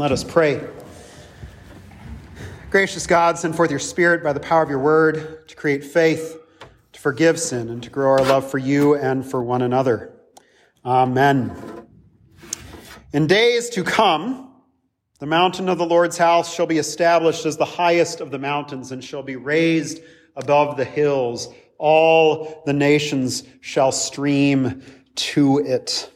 Let us pray. Gracious God, send forth your Spirit by the power of your word to create faith, to forgive sin, and to grow our love for you and for one another. Amen. In days to come, the mountain of the Lord's house shall be established as the highest of the mountains and shall be raised above the hills. All the nations shall stream to it.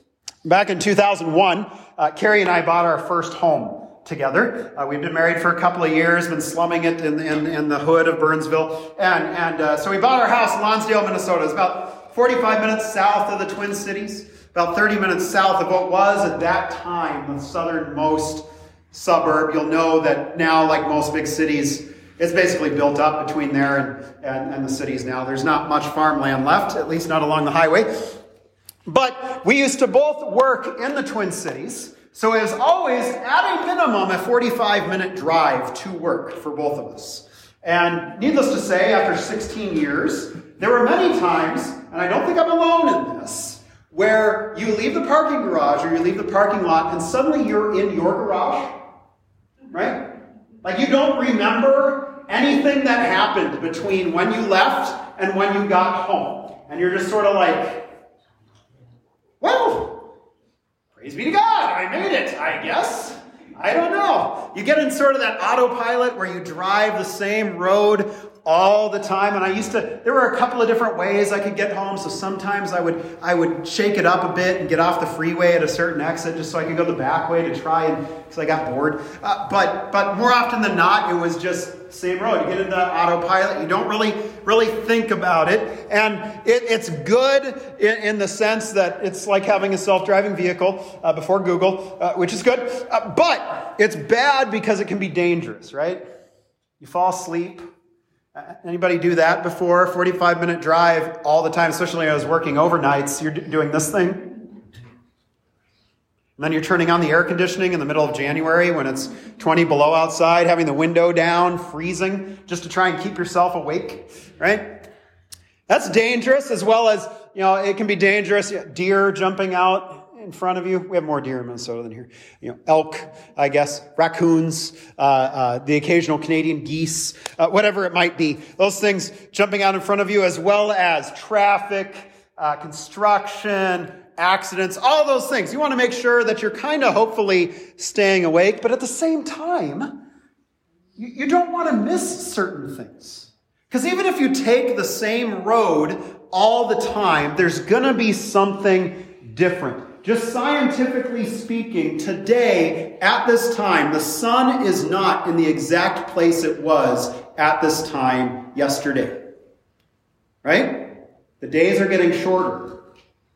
Back in 2001, uh, Carrie and I bought our first home together. Uh, we've been married for a couple of years, been slumming it in, in, in the hood of Burnsville. And, and uh, so we bought our house in Lonsdale, Minnesota. It's about 45 minutes south of the Twin Cities, about 30 minutes south of what was at that time the southernmost suburb. You'll know that now, like most big cities, it's basically built up between there and, and, and the cities now. There's not much farmland left, at least not along the highway. But we used to both work in the Twin Cities, so was always, at a minimum, a 45 minute drive to work for both of us. And needless to say, after 16 years, there were many times, and I don't think I'm alone in this, where you leave the parking garage or you leave the parking lot and suddenly you're in your garage, right? Like you don't remember anything that happened between when you left and when you got home. And you're just sort of like, well, praise be to God, I made it, I guess. I don't know. You get in sort of that autopilot where you drive the same road all the time and i used to there were a couple of different ways i could get home so sometimes i would i would shake it up a bit and get off the freeway at a certain exit just so i could go the back way to try and because i got bored uh, but but more often than not it was just same road you get into autopilot you don't really really think about it and it, it's good in, in, the sense that it's like having a self-driving vehicle uh, before google uh, which is good uh, but it's bad because it can be dangerous right you fall asleep Anybody do that before? 45 minute drive all the time, especially when I was working overnights. You're doing this thing. And then you're turning on the air conditioning in the middle of January when it's 20 below outside, having the window down, freezing, just to try and keep yourself awake, right? That's dangerous as well as, you know, it can be dangerous. Deer jumping out in front of you. We have more deer in Minnesota than here. You know, elk, I guess, raccoons, uh, uh, the occasional Canadian geese, uh, whatever it might be. Those things jumping out in front of you, as well as traffic, uh, construction, accidents, all those things. You want to make sure that you're kind of hopefully staying awake, but at the same time, you, you don't want to miss certain things. Because even if you take the same road all the time, there's going to be something different. Just scientifically speaking, today, at this time, the sun is not in the exact place it was at this time yesterday. Right? The days are getting shorter.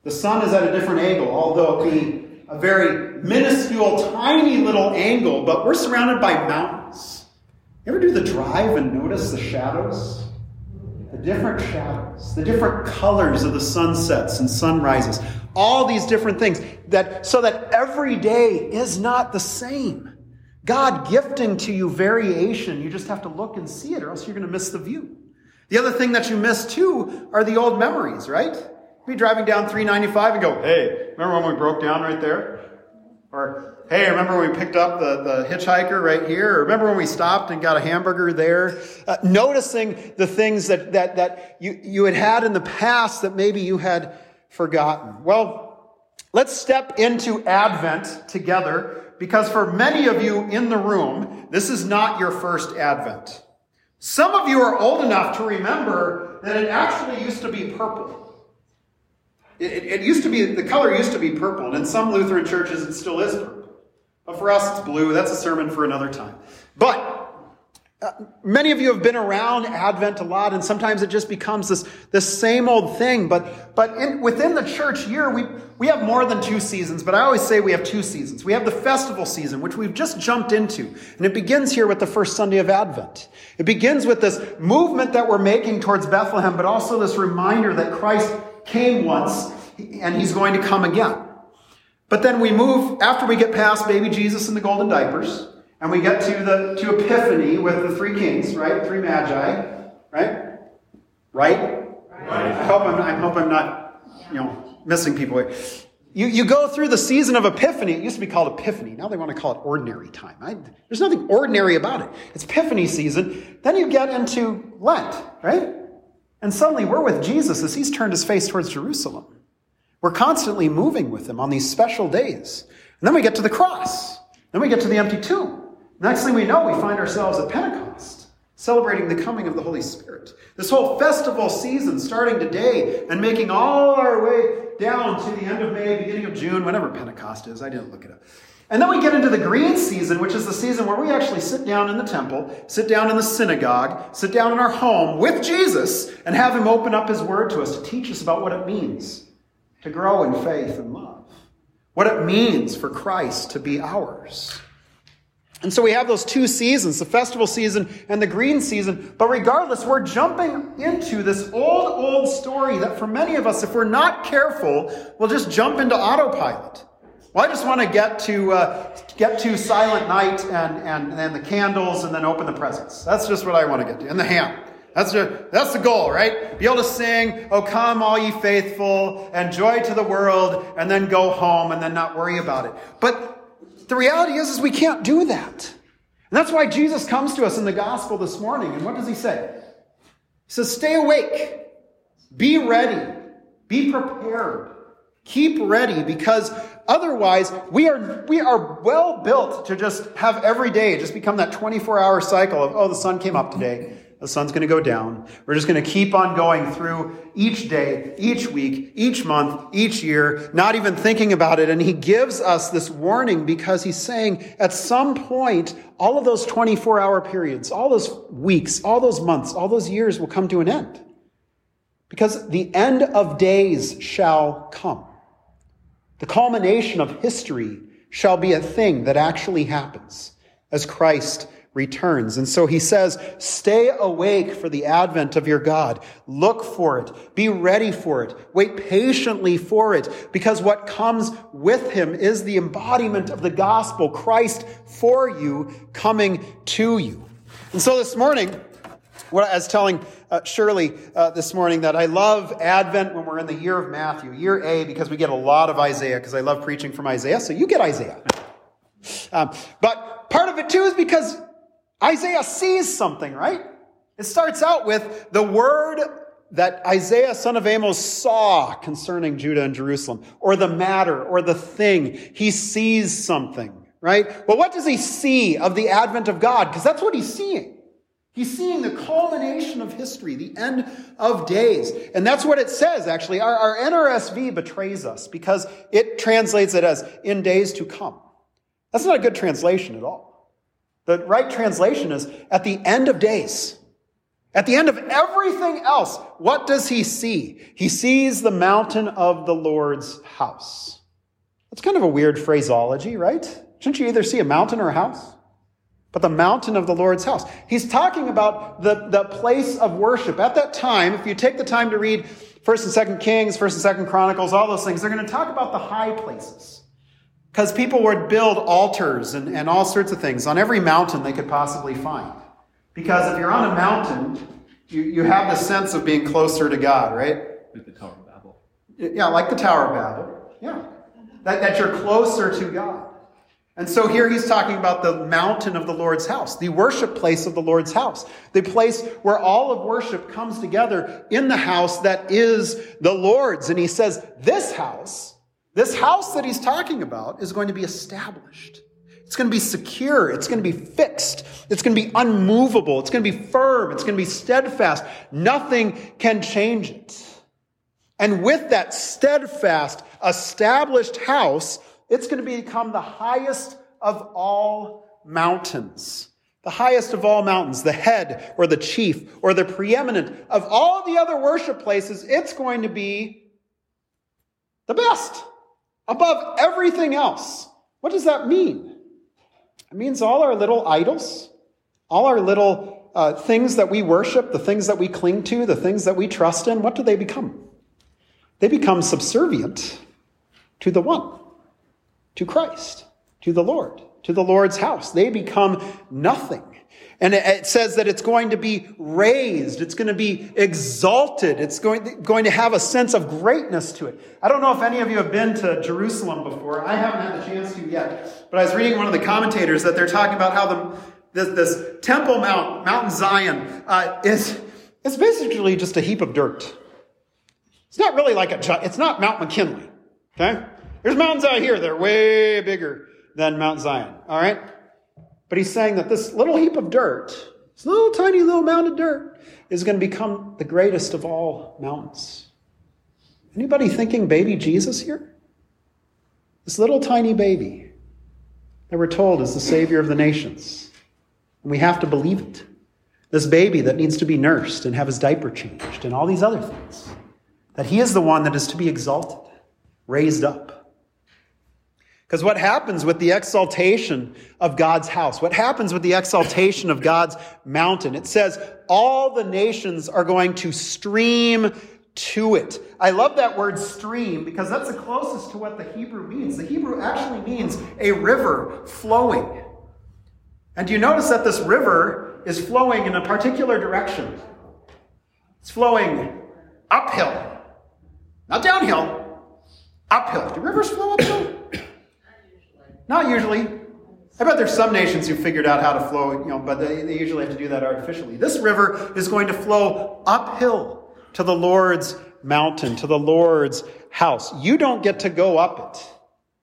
The sun is at a different angle, although it be a very minuscule, tiny little angle, but we're surrounded by mountains. You ever do the drive and notice the shadows? The different shadows, the different colors of the sunsets and sunrises all these different things that so that every day is not the same god gifting to you variation you just have to look and see it or else you're going to miss the view the other thing that you miss too are the old memories right be driving down 395 and go hey remember when we broke down right there or hey remember when we picked up the, the hitchhiker right here or remember when we stopped and got a hamburger there uh, noticing the things that, that, that you, you had had in the past that maybe you had forgotten. Well, let's step into Advent together because for many of you in the room, this is not your first Advent. Some of you are old enough to remember that it actually used to be purple. It, it, used to be, the color used to be purple, and in some Lutheran churches it still is purple. But for us it's blue. That's a sermon for another time. But Uh, many of you have been around Advent a lot, and sometimes it just becomes this, this same old thing. But, but in, within the church year, we, we have more than two seasons, but I always say we have two seasons. We have the festival season, which we've just jumped into, and it begins here with the first Sunday of Advent. It begins with this movement that we're making towards Bethlehem, but also this reminder that Christ came once, and he's going to come again. But then we move, after we get past baby Jesus in the golden diapers, and we get to the to Epiphany with the three kings, right? Three magi, right? Right? right. I hope I'm I hope I'm not, you know, missing people here. You, you go through the season of Epiphany. It used to be called Epiphany. Now they want to call it ordinary time. I, there's nothing ordinary about it. It's Epiphany season. Then you get into Lent, right? And suddenly we're with Jesus as he's turned his face towards Jerusalem. We're constantly moving with him on these special days. And then we get to the cross. Then we get to the empty tomb. Next thing we know, we find ourselves at Pentecost, celebrating the coming of the Holy Spirit. This whole festival season starting today and making all our way down to the end of May, beginning of June, whenever Pentecost is. I didn't look it up. And then we get into the green season, which is the season where we actually sit down in the temple, sit down in the synagogue, sit down in our home with Jesus, and have Him open up His Word to us to teach us about what it means to grow in faith and love, what it means for Christ to be ours. And so we have those two seasons, the festival season and the green season. But regardless, we're jumping into this old, old story that for many of us, if we're not careful, we'll just jump into autopilot. Well, I just want to get to uh, get to Silent Night and, and, and the candles and then open the presents. That's just what I want to get to. And the ham. That's, the, that's the goal, right? Be able to sing, Oh, come, all ye faithful, and joy to the world, and then go home and then not worry about it. But the reality is, is we can't do that. And that's why Jesus comes to us in the gospel this morning. And what does he say? He says, stay awake, be ready, be prepared, keep ready, because otherwise we are, we are well built to just have every day just become that 24 hour cycle of, oh, the sun came up today. The sun's going to go down. We're just going to keep on going through each day, each week, each month, each year, not even thinking about it. And he gives us this warning because he's saying at some point, all of those 24 hour periods, all those weeks, all those months, all those years will come to an end. Because the end of days shall come. The culmination of history shall be a thing that actually happens as Christ returns. And so he says, stay awake for the advent of your God. Look for it. Be ready for it. Wait patiently for it because what comes with him is the embodiment of the gospel, Christ for you, coming to you. And so this morning, what I was telling uh, Shirley uh, this morning that I love Advent when we're in the year of Matthew, year A, because we get a lot of Isaiah, because I love preaching from Isaiah. So you get Isaiah. Um, but part of it too is because Isaiah sees something, right? It starts out with the word that Isaiah, son of Amos, saw concerning Judah and Jerusalem, or the matter, or the thing. He sees something, right? Well, what does he see of the advent of God? Because that's what he's seeing. He's seeing the culmination of history, the end of days. And that's what it says, actually. Our, our NRSV betrays us because it translates it as in days to come. That's not a good translation at all. The right translation is at the end of days. At the end of everything else, what does he see? He sees the mountain of the Lord's house. That's kind of a weird phraseology, right? Shouldn't you either see a mountain or a house? But the mountain of the Lord's house. He's talking about the, the place of worship. At that time, if you take the time to read 1st and 2nd Kings, 1st and 2nd Chronicles, all those things, they're going to talk about the high places. Because people would build altars and, and all sorts of things on every mountain they could possibly find. Because if you're on a mountain, you, you have the sense of being closer to God, right? Like the Tower of Babel. Yeah, like the Tower of Babel. Yeah. That, that you're closer to God. And so here he's talking about the mountain of the Lord's house, the worship place of the Lord's house, the place where all of worship comes together in the house that is the Lord's. And he says, This house this house that he's talking about is going to be established. It's going to be secure. It's going to be fixed. It's going to be unmovable. It's going to be firm. It's going to be steadfast. Nothing can change it. And with that steadfast, established house, it's going to become the highest of all mountains. the highest of all mountains, the head or the chief or the preeminent of all the other worship places, it's going to be the best above everything else. What does that mean? It means all our little idols, all our little uh, things that we worship, the things that we cling to, the things that we trust in, what do they become? They become subservient to the one, to Christ, to the Lord, to the Lord's house. They become nothing. And it says that it's going to be raised. It's going to be exalted. It's going, going to have a sense of greatness to it. I don't know if any of you have been to Jerusalem before. I haven't had the chance to yet. But I was reading one of the commentators that they're talking about how the, this, this Temple Mount, Mountain Zion, uh, is, basically just a heap of dirt. It's not really like a, it's not Mount McKinley. Okay? There's mountains out here that are way bigger than Mount Zion. All right? But he's saying that this little heap of dirt, this little tiny little mound of dirt, is going to become the greatest of all mountains. Anybody thinking baby Jesus here? This little tiny baby that we're told is the Savior of the nations. And we have to believe it. This baby that needs to be nursed and have his diaper changed and all these other things. That he is the one that is to be exalted, raised up. Because what happens with the exaltation of God's house? What happens with the exaltation of God's mountain? It says all the nations are going to stream to it. I love that word stream because that's the closest to what the Hebrew means. The Hebrew actually means a river flowing. And do you notice that this river is flowing in a particular direction? It's flowing uphill, not downhill, uphill. Do rivers flow uphill? Not usually. I bet there's some nations who figured out how to flow, you know, but they, they usually have to do that artificially. This river is going to flow uphill to the Lord's mountain, to the Lord's house. You don't get to go up it.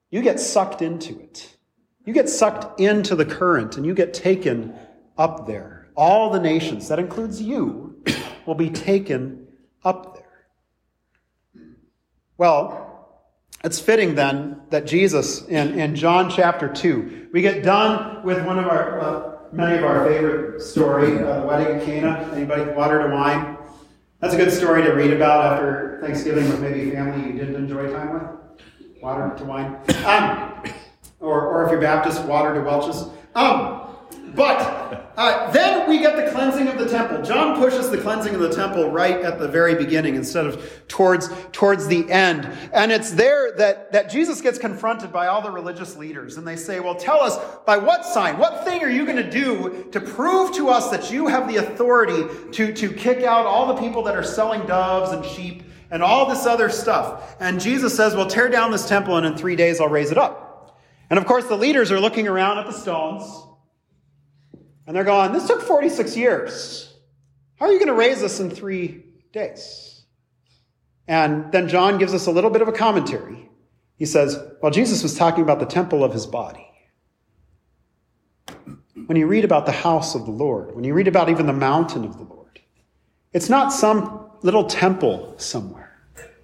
You get sucked into it. You get sucked into the current and you get taken up there. All the nations, that includes you, will be taken up there. Well, it's fitting then that Jesus, in, in John chapter 2, we get done with one of our, uh, many of our favorite story, uh, the wedding at Cana. Anybody, water to wine? That's a good story to read about after Thanksgiving with maybe family you didn't enjoy time with. Water to wine. Um, or, or if you're Baptist, water to Welch's. Um, but uh, then we get the cleansing of the temple. John pushes the cleansing of the temple right at the very beginning instead of towards, towards the end. And it's there that, that Jesus gets confronted by all the religious leaders. And they say, Well, tell us by what sign, what thing are you going to do to prove to us that you have the authority to, to kick out all the people that are selling doves and sheep and all this other stuff? And Jesus says, Well, tear down this temple, and in three days I'll raise it up. And of course, the leaders are looking around at the stones. And they're going, This took 46 years. How are you going to raise us in three days? And then John gives us a little bit of a commentary. He says, Well, Jesus was talking about the temple of his body. When you read about the house of the Lord, when you read about even the mountain of the Lord, it's not some little temple somewhere.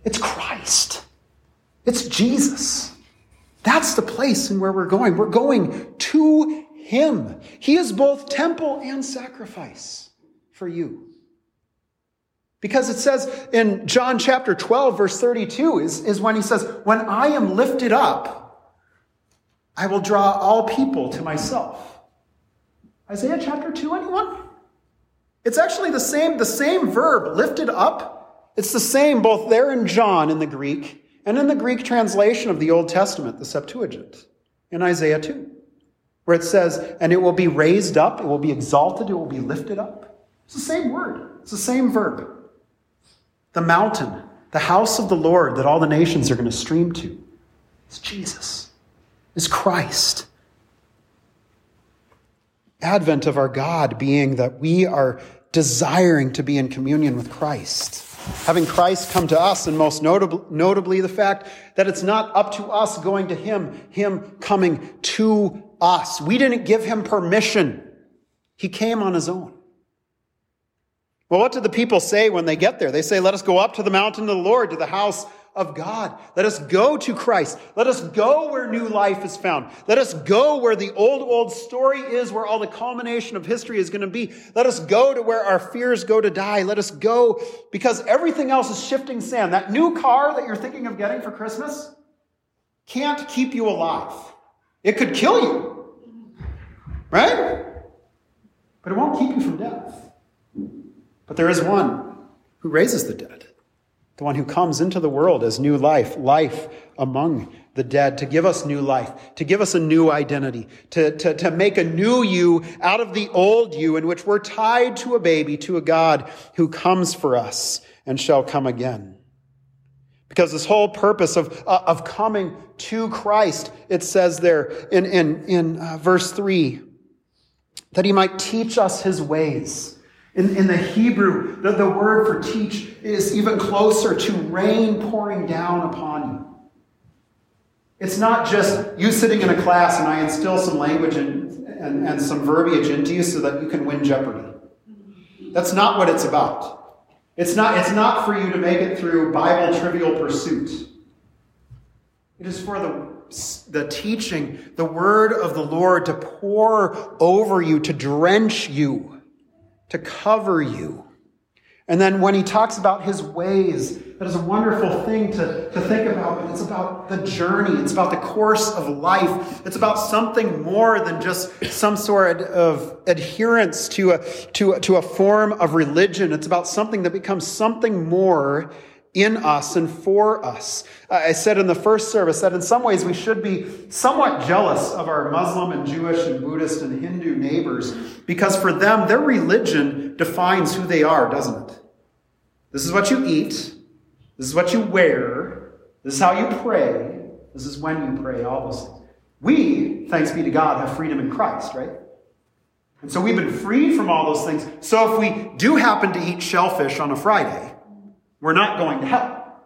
It's Christ. It's Jesus. That's the place and where we're going. We're going to him. He is both temple and sacrifice for you. Because it says in John chapter 12, verse 32, is, is when he says, When I am lifted up, I will draw all people to myself. Isaiah chapter 2, anyone? It's actually the same, the same verb, lifted up. It's the same both there in John in the Greek and in the Greek translation of the Old Testament, the Septuagint, in Isaiah 2 where it says, and it will be raised up, it will be exalted, it will be lifted up. It's the same word, it's the same verb. The mountain, the house of the Lord that all the nations are going to stream to, is Jesus, is Christ. Advent of our God being that we are desiring to be in communion with Christ. Having Christ come to us, and most notably, notably the fact that it's not up to us going to Him, Him coming to us. We didn't give him permission. He came on his own. Well, what do the people say when they get there? They say, Let us go up to the mountain of the Lord, to the house of God. Let us go to Christ. Let us go where new life is found. Let us go where the old, old story is, where all the culmination of history is going to be. Let us go to where our fears go to die. Let us go because everything else is shifting sand. That new car that you're thinking of getting for Christmas can't keep you alive. It could kill you. Right? But it won't keep you from death. But there is one who raises the dead, the one who comes into the world as new life, life among the dead, to give us new life, to give us a new identity, to, to, to make a new you out of the old you in which we're tied to a baby, to a God who comes for us and shall come again. Because this whole purpose of, uh, of coming to Christ, it says there in, in, in uh, verse 3, that he might teach us his ways in, in the Hebrew, the, the word for teach is even closer to rain pouring down upon you. It's not just you sitting in a class and I instill some language and, and, and some verbiage into you so that you can win Jeopardy. That's not what it's about. It's not, it's not for you to make it through Bible trivial pursuit. It is for the the teaching, the word of the Lord to pour over you, to drench you to cover you. And then when he talks about his ways, that is a wonderful thing to, to think about, it's about the journey. It's about the course of life. It's about something more than just some sort of adherence to a, to, to a form of religion. It's about something that becomes something more in us and for us. Uh, I said in the first service that in some ways we should be somewhat jealous of our Muslim and Jewish and Buddhist and Hindu neighbors because for them, their religion defines who they are, doesn't it? This is what you eat. This is what you wear. This is how you pray. This is when you pray, all those things. We, thanks be to God, have freedom in Christ, right? And so we've been freed from all those things. So if we do happen to eat shellfish on a Friday, we're not going to hell.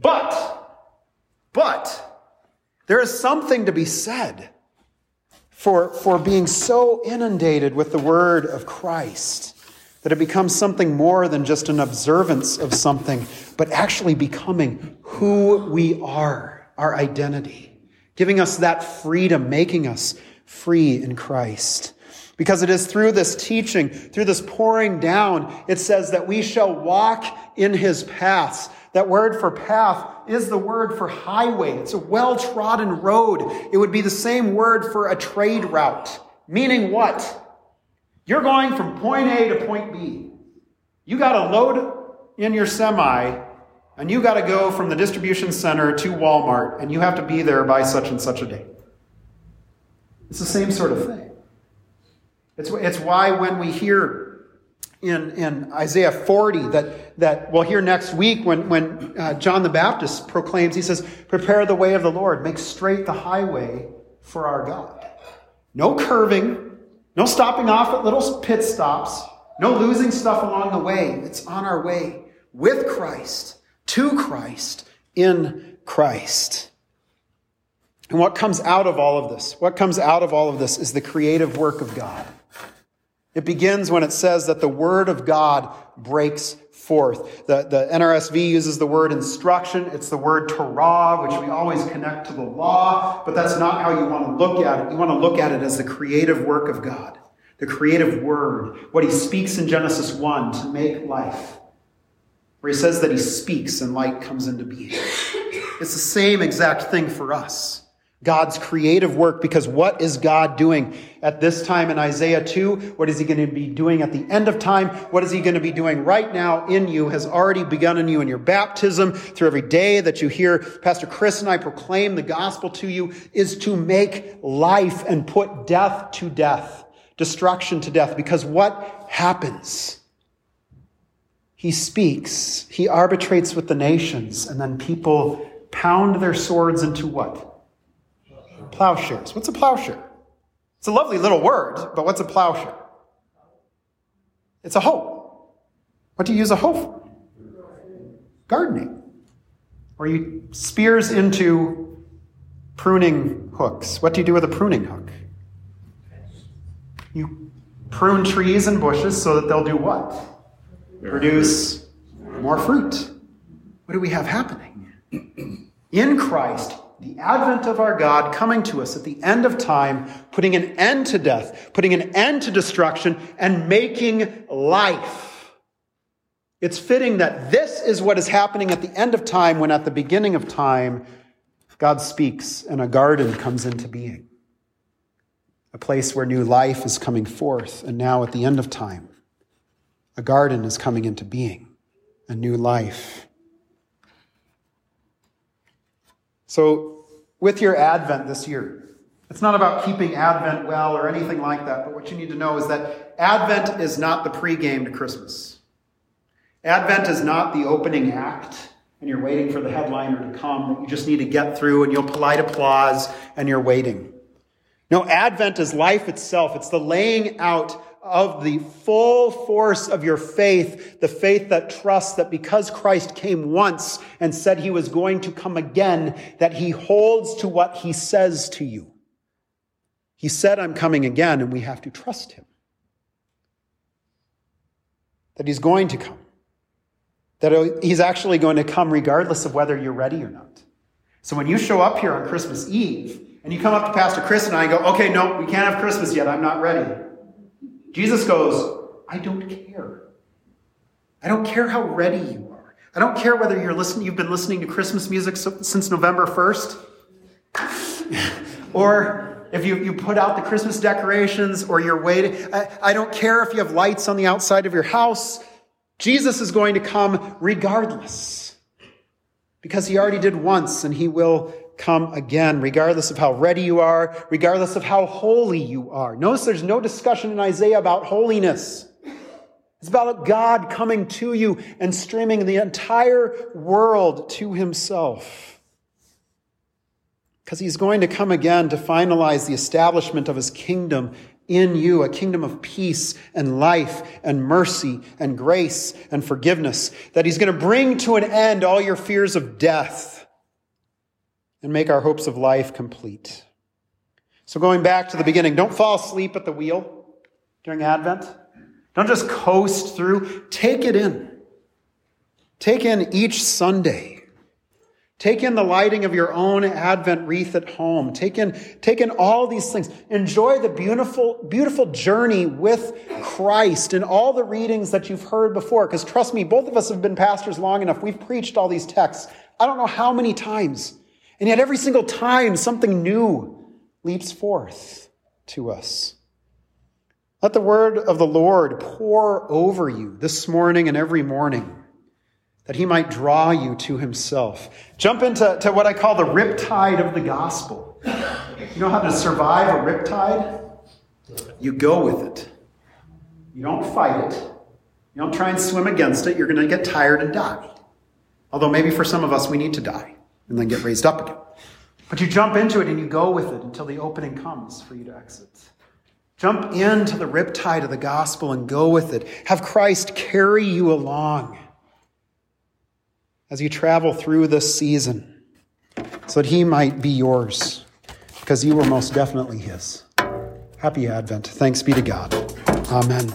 But, but, there is something to be said for, for being so inundated with the word of Christ that it becomes something more than just an observance of something, but actually becoming who we are, our identity, giving us that freedom, making us free in Christ. Because it is through this teaching, through this pouring down, it says that we shall walk in his paths. That word for path is the word for highway. It's a well trodden road. It would be the same word for a trade route. Meaning what? You're going from point A to point B. You got to load in your semi and you got to go from the distribution center to Walmart and you have to be there by such and such a date. It's the same sort of thing. It's, it's why when we hear in, in Isaiah 40 that, that we'll hear next week when, when uh, John the Baptist proclaims, he says, Prepare the way of the Lord, make straight the highway for our God. No curving, no stopping off at little pit stops, no losing stuff along the way. It's on our way with Christ, to Christ, in Christ. And what comes out of all of this? What comes out of all of this is the creative work of God. It begins when it says that the word of God breaks forth. The, the NRSV uses the word instruction. It's the word Torah, which we always connect to the law, but that's not how you want to look at it. You want to look at it as the creative work of God, the creative word, what he speaks in Genesis 1 to make life, where he says that he speaks and light comes into being. It's the same exact thing for us. God's creative work because what is God doing at this time in Isaiah 2? What is he going to be doing at the end of time? What is he going to be doing right now in you has already begun in you in your baptism through every day that you hear Pastor Chris and I proclaim the gospel to you is to make life and put death to death, destruction to death because what happens? He speaks, he arbitrates with the nations and then people pound their swords into what? Plowshares. What's a plowshare? It's a lovely little word, but what's a plowshare? It's a hoe. What do you use a hoe for? Gardening. Or you spears into pruning hooks. What do you do with a pruning hook? You prune trees and bushes so that they'll do what? Produce more fruit. What do we have happening? In Christ, the advent of our God coming to us at the end of time, putting an end to death, putting an end to destruction, and making life. It's fitting that this is what is happening at the end of time when at the beginning of time, God speaks and a garden comes into being. A place where new life is coming forth. And now at the end of time, a garden is coming into being, a new life. So, with your Advent this year, it's not about keeping Advent well or anything like that, but what you need to know is that Advent is not the pregame to Christmas. Advent is not the opening act and you're waiting for the headliner to come that you just need to get through and you'll polite applause and you're waiting. No, Advent is life itself. It's the laying out of the full force of your faith, the faith that trusts that because Christ came once and said he was going to come again, that he holds to what he says to you. He said, I'm coming again, and we have to trust him. That he's going to come. That he's actually going to come regardless of whether you're ready or not. So when you show up here on Christmas Eve, and you come up to Pastor Chris and I and go, okay, no, we can't have Christmas yet. I'm not ready. Jesus goes, I don't care. I don't care how ready you are. I don't care whether you're listening, you've been listening to Christmas music since November 1st, or if you, you put out the Christmas decorations or you're waiting. I, I don't care if you have lights on the outside of your house. Jesus is going to come regardless because he already did once and he will come again, regardless of how ready you are, regardless of how holy you are. Notice there's no discussion in Isaiah about holiness. It's about God coming to you and streaming the entire world to himself. Because he's going to come again to finalize the establishment of his kingdom in you, a kingdom of peace and life and mercy and grace and forgiveness. That he's going to bring to an end all your fears of death and make our hopes of life complete. So, going back to the beginning, don't fall asleep at the wheel during Advent. Don't just coast through. Take it in. Take in each Sunday. Take in the lighting of your own Advent wreath at home. Take in, take in all these things. Enjoy the beautiful, beautiful journey with Christ and all the readings that you've heard before. Because trust me, both of us have been pastors long enough. We've preached all these texts. I don't know how many times. And yet, every single time, something new leaps forth to us. Let the word of the Lord pour over you this morning and every morning, that he might draw you to himself. Jump into to what I call the riptide of the gospel. You know how to survive a riptide? You go with it. You don't fight it. You don't try and swim against it. You're going to get tired and die. Although maybe for some of us, we need to die and then get raised up again. But you jump into it and you go with it until the opening comes for you to exit. Jump into the riptide of the gospel and go with it. Have Christ carry you along as you travel through this season so that he might be yours because you were most definitely his. Happy Advent. Thanks be to God. Amen.